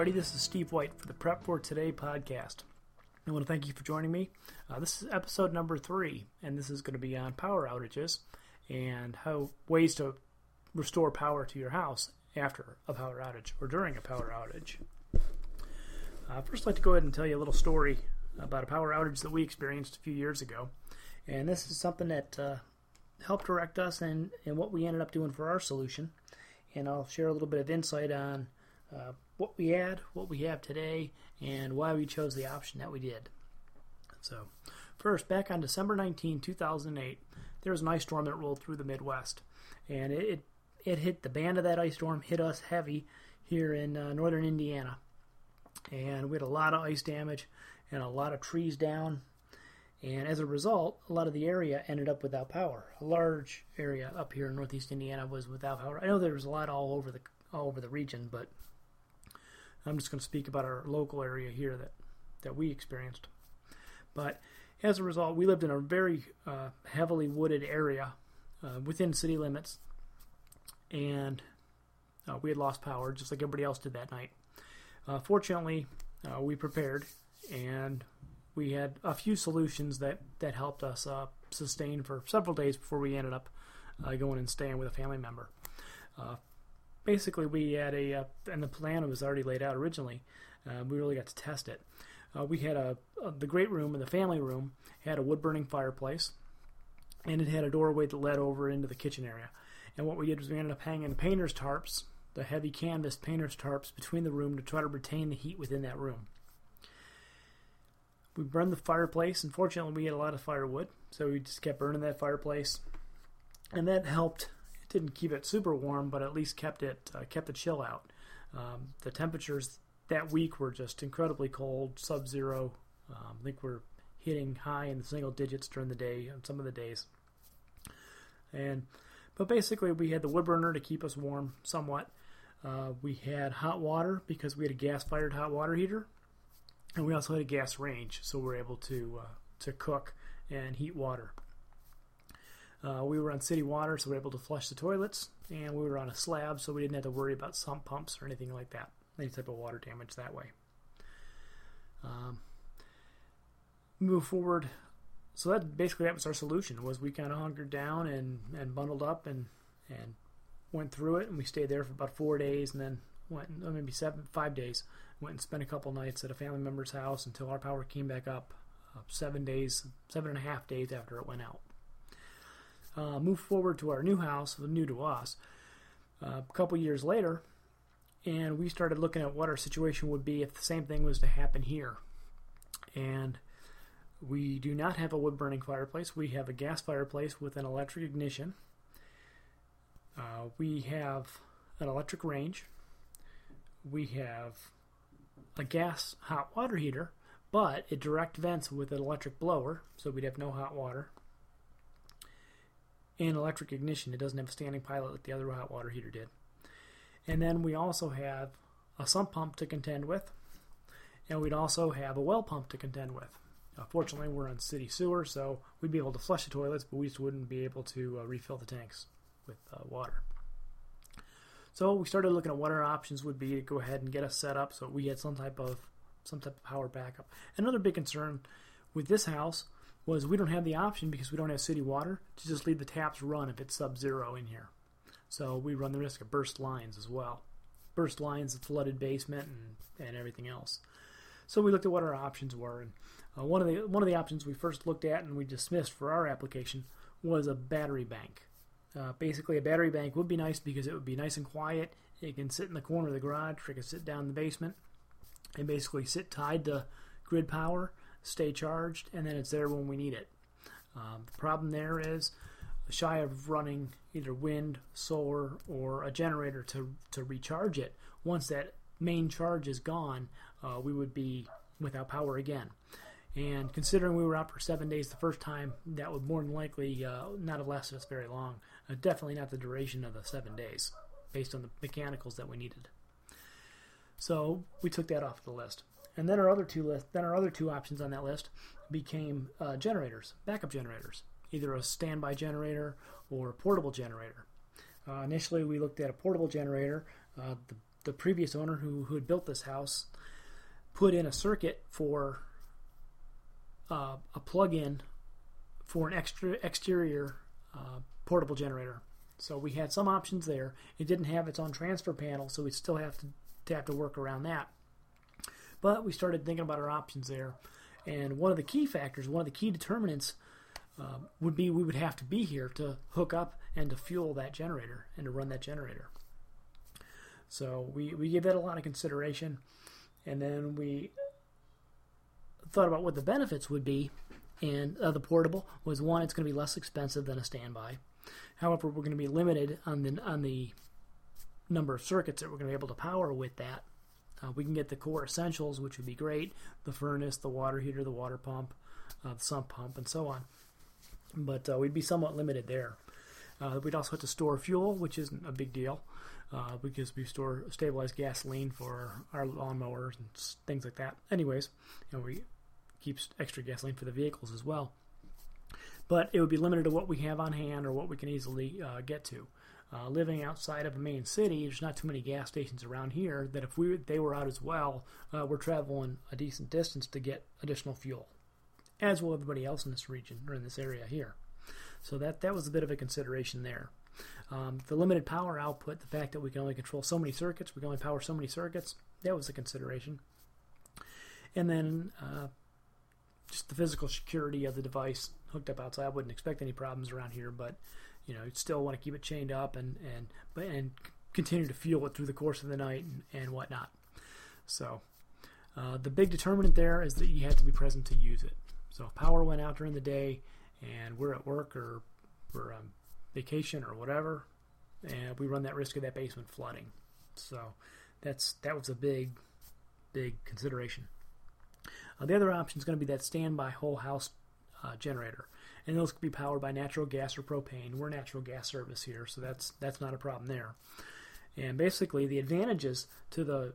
Everybody. This is Steve White for the Prep for Today podcast. I want to thank you for joining me. Uh, this is episode number three, and this is going to be on power outages and how ways to restore power to your house after a power outage or during a power outage. Uh, first, I'd like to go ahead and tell you a little story about a power outage that we experienced a few years ago. And this is something that uh, helped direct us and, and what we ended up doing for our solution. And I'll share a little bit of insight on uh, what we had, what we have today, and why we chose the option that we did. So, first, back on December 19, 2008, there was an ice storm that rolled through the Midwest, and it it, it hit the band of that ice storm hit us heavy here in uh, northern Indiana, and we had a lot of ice damage and a lot of trees down. And as a result, a lot of the area ended up without power. A large area up here in northeast Indiana was without power. I know there was a lot all over the all over the region, but I'm just going to speak about our local area here that, that we experienced. But as a result, we lived in a very uh, heavily wooded area uh, within city limits, and uh, we had lost power just like everybody else did that night. Uh, fortunately, uh, we prepared, and we had a few solutions that, that helped us uh, sustain for several days before we ended up going and staying with a family member basically we had a uh, and the plan was already laid out originally. Uh, we really got to test it. Uh, we had a, a, the great room and the family room had a wood burning fireplace, and it had a doorway that led over into the kitchen area. And what we did was we ended up hanging painter's tarps, the heavy canvas painter's tarps, between the room to try to retain the heat within that room. We burned the fireplace. Unfortunately, we had a lot of firewood, so we just kept burning that fireplace, and that helped didn't keep it super warm, but at least kept it uh, kept the chill out. Um, the temperatures that week were just incredibly cold, sub-zero. Um, I think we're hitting high in the single digits during the day on some of the days. And but basically, we had the wood burner to keep us warm somewhat. Uh, we had hot water because we had a gas-fired hot water heater, and we also had a gas range, so we are able to uh, to cook and heat water. Uh, we were on city water, so we were able to flush the toilets, and we were on a slab, so we didn't have to worry about sump pumps or anything like that, any type of water damage that way. Um, move forward. So that basically that was our solution. Was we kind of hunkered down and, and bundled up and and went through it, and we stayed there for about four days, and then went maybe seven five days. Went and spent a couple nights at a family member's house until our power came back up. Uh, seven days, seven and a half days after it went out uh, moved forward to our new house, new to us, uh, a couple years later, and we started looking at what our situation would be if the same thing was to happen here. And we do not have a wood burning fireplace. We have a gas fireplace with an electric ignition. Uh, we have an electric range. We have a gas hot water heater, but it direct vents with an electric blower, so we'd have no hot water and electric ignition. It doesn't have a standing pilot like the other hot water heater did. And then we also have a sump pump to contend with, and we'd also have a well pump to contend with. Uh, fortunately, we're on city sewer, so we'd be able to flush the toilets, but we just wouldn't be able to uh, refill the tanks with uh, water. So we started looking at what our options would be to go ahead and get us set up so we had some type of some type of power backup. Another big concern with this house was we don't have the option because we don't have city water to just leave the taps run if it's sub-zero in here. So we run the risk of burst lines as well. Burst lines, flooded basement, and, and everything else. So we looked at what our options were, and uh, one of the one of the options we first looked at and we dismissed for our application was a battery bank. Uh, basically, a battery bank would be nice because it would be nice and quiet. It can sit in the corner of the garage, or it can sit down in the basement, and basically sit tied to grid power stay charged, and then it's there when we need it. Um, the problem there is shy of running either wind, solar, or a generator to, to recharge it. Once that main charge is gone, uh, we would be without power again. And considering we were out for seven days the first time, that would more than likely uh, not have lasted us very long. Uh, definitely not the duration of the seven days, based on the mechanicals that we needed. So we took that off the list. And then our other two list, then our other two options on that list became uh, generators, backup generators, either a standby generator or a portable generator. Uh, initially, we looked at a portable generator. Uh, the the previous owner who, who had built this house put in a circuit for uh, a plug-in for an extra exterior uh, portable generator. So we had some options there. It didn't have its own transfer panel, so we still have to, to have to work around that. But we started thinking about our options there, and one of the key factors, one of the key determinants, uh, would be we would have to be here to hook up and to fuel that generator and to run that generator. So we, we gave that a lot of consideration, and then we thought about what the benefits would be. And uh, the portable was one; it's going to be less expensive than a standby. However, we're going to be limited on the on the number of circuits that we're going to be able to power with that. Uh, we can get the core essentials, which would be great: the furnace, the water heater, the water pump, uh, the sump pump, and so on. But uh, we'd be somewhat limited there. Uh, we'd also have to store fuel, which isn't a big deal uh, because we store stabilized gasoline for our lawnmowers and things like that. Anyways, you know, we keep extra gasoline for the vehicles as well. But it would be limited to what we have on hand or what we can easily uh, get to. Uh, living outside of a main city, there's not too many gas stations around here. That if we they were out as well, uh, we're traveling a decent distance to get additional fuel, as will everybody else in this region or in this area here. So that that was a bit of a consideration there. Um, the limited power output, the fact that we can only control so many circuits, we can only power so many circuits, that was a consideration. And then uh, just the physical security of the device hooked up outside. I wouldn't expect any problems around here, but you know, still want to keep it chained up and and and continue to fuel it through the course of the night and, and whatnot. So uh, the big determinant there is that you have to be present to use it. So if power went out during the day and we're at work or we're vacation or whatever, and we run that risk of that basement flooding. So that's that was a big, big consideration. Uh, the other option is going to be that standby whole house uh, generator, and those can be powered by natural gas or propane. We're natural gas service here, so that's that's not a problem there. And basically, the advantages to the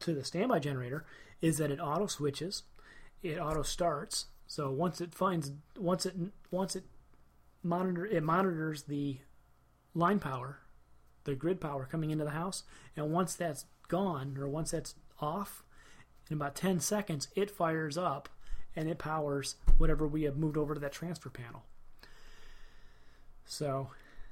to the standby generator is that it auto switches, it auto starts. So once it finds once it once it monitor it monitors the line power, the grid power coming into the house, and once that's gone or once that's off, in about 10 seconds it fires up and it powers whatever we have moved over to that transfer panel. So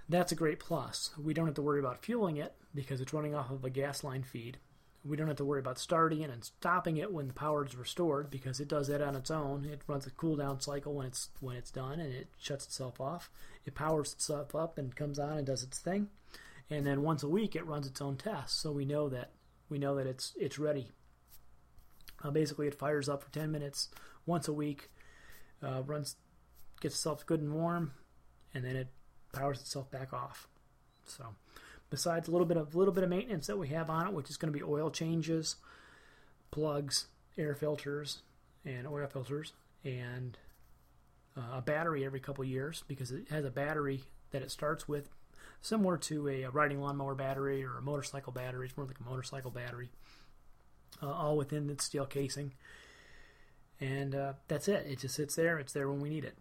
that's a great plus. We don't have to worry about fueling it because it's running off of a gas line feed. We don't have to worry about starting it and stopping it when the power is restored because it does that on its own. It runs a cool down cycle when it's when it's done and it shuts itself off. It powers itself up and comes on and does its thing. And then once a week it runs its own test, so we know that we know that it's it's ready. Uh, basically, it fires up for 10 minutes once a week, uh, runs, gets itself good and warm, and then it powers itself back off. So besides a little bit of little bit of maintenance that we have on it, which is going to be oil changes, plugs, air filters, and oil filters, and uh, a battery every couple years because it has a battery that it starts with, similar to a, a riding lawnmower battery or a motorcycle battery. It's more like a motorcycle battery, uh, all within its steel casing. And uh, that's it. It just sits there. It's there when we need it.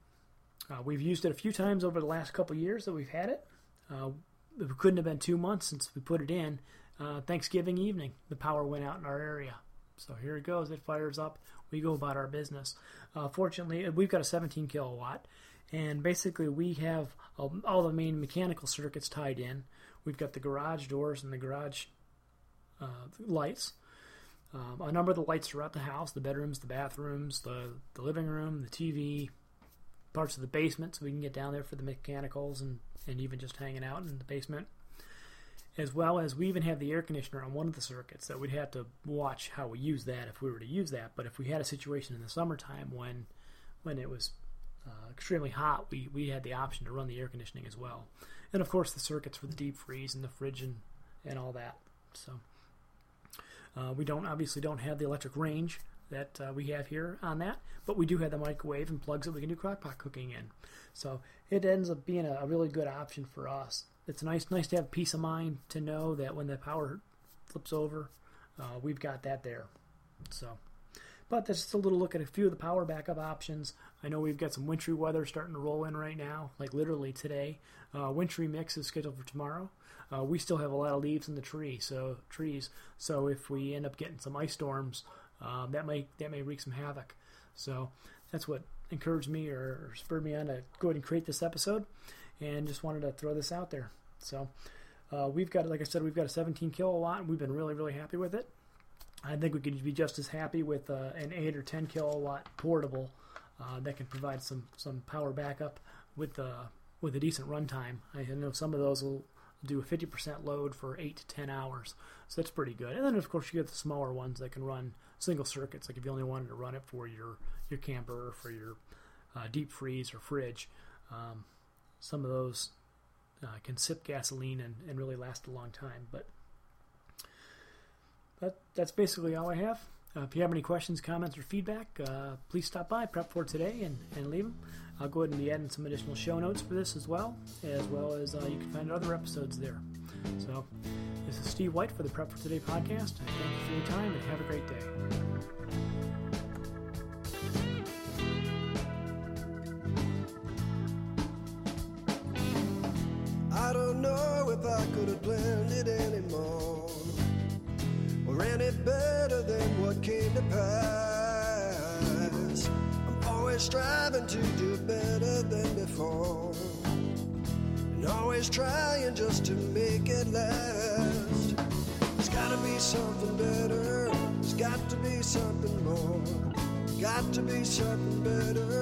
Uh, we've used it a few times over the last couple years that we've had it. Uh, it couldn't have been two months since we put it in. Uh, Thanksgiving evening, the power went out in our area. So here it goes. It fires up. We go about our business. Uh, fortunately, we've got a 17 kilowatt, and basically we have all the main mechanical circuits tied in. We've got the garage doors and the garage uh, lights. Um, a number of the lights throughout the house the bedrooms, the bathrooms, the, the living room, the TV, parts of the basement so we can get down there for the mechanicals and, and even just hanging out in the basement. As well as we even have the air conditioner on one of the circuits that we'd have to watch how we use that if we were to use that. But if we had a situation in the summertime when when it was uh, extremely hot, we, we had the option to run the air conditioning as well. And of course the circuits for the deep freeze and the fridge and, and all that. So uh, we don't obviously don't have the electric range that uh, we have here on that, but we do have the microwave and plugs that we can do crockpot cooking in. So it ends up being a, a, really good option for us. It's nice, nice to have peace of mind to know that when the power flips over, uh, we've got that there. So But that's just a little look at a few of the power backup options. I know we've got some wintry weather starting to roll in right now, like literally today. Uh, wintry mix is scheduled for tomorrow. Uh, we still have a lot of leaves in the tree, so trees. So if we end up getting some ice storms, um, that may that may wreak some havoc. So that's what encouraged me or, spurred me on to go ahead and create this episode, and just wanted to throw this out there. So uh, we've got, like I said, we've got a 17 kilowatt. And we've been really really happy with it. I think we could be just as happy with uh, an 8 or 10 kilowatt portable uh, that can provide some some power backup with uh, with a decent runtime. I know some of those will do a 50% load for 8 to 10 hours, so that's pretty good. And then of course you get the smaller ones that can run single circuits, like if you only wanted to run it for your your camper or for your uh, deep freeze or fridge. Um, some of those uh, can sip gasoline and, and really last a long time, but that, that's basically all I have. Uh, if you have any questions, comments, or feedback, uh, please stop by Prep for today and, and leave them. I'll go ahead and be adding some additional show notes for this as well, as well as uh, you can find other episodes there. So, this is Steve White for the Prep for Today podcast. Thank you for your time and have a great day. Always striving to do better than before and always trying just to make it last. There's gotta be something better, there's got to be something more. Got to be something better,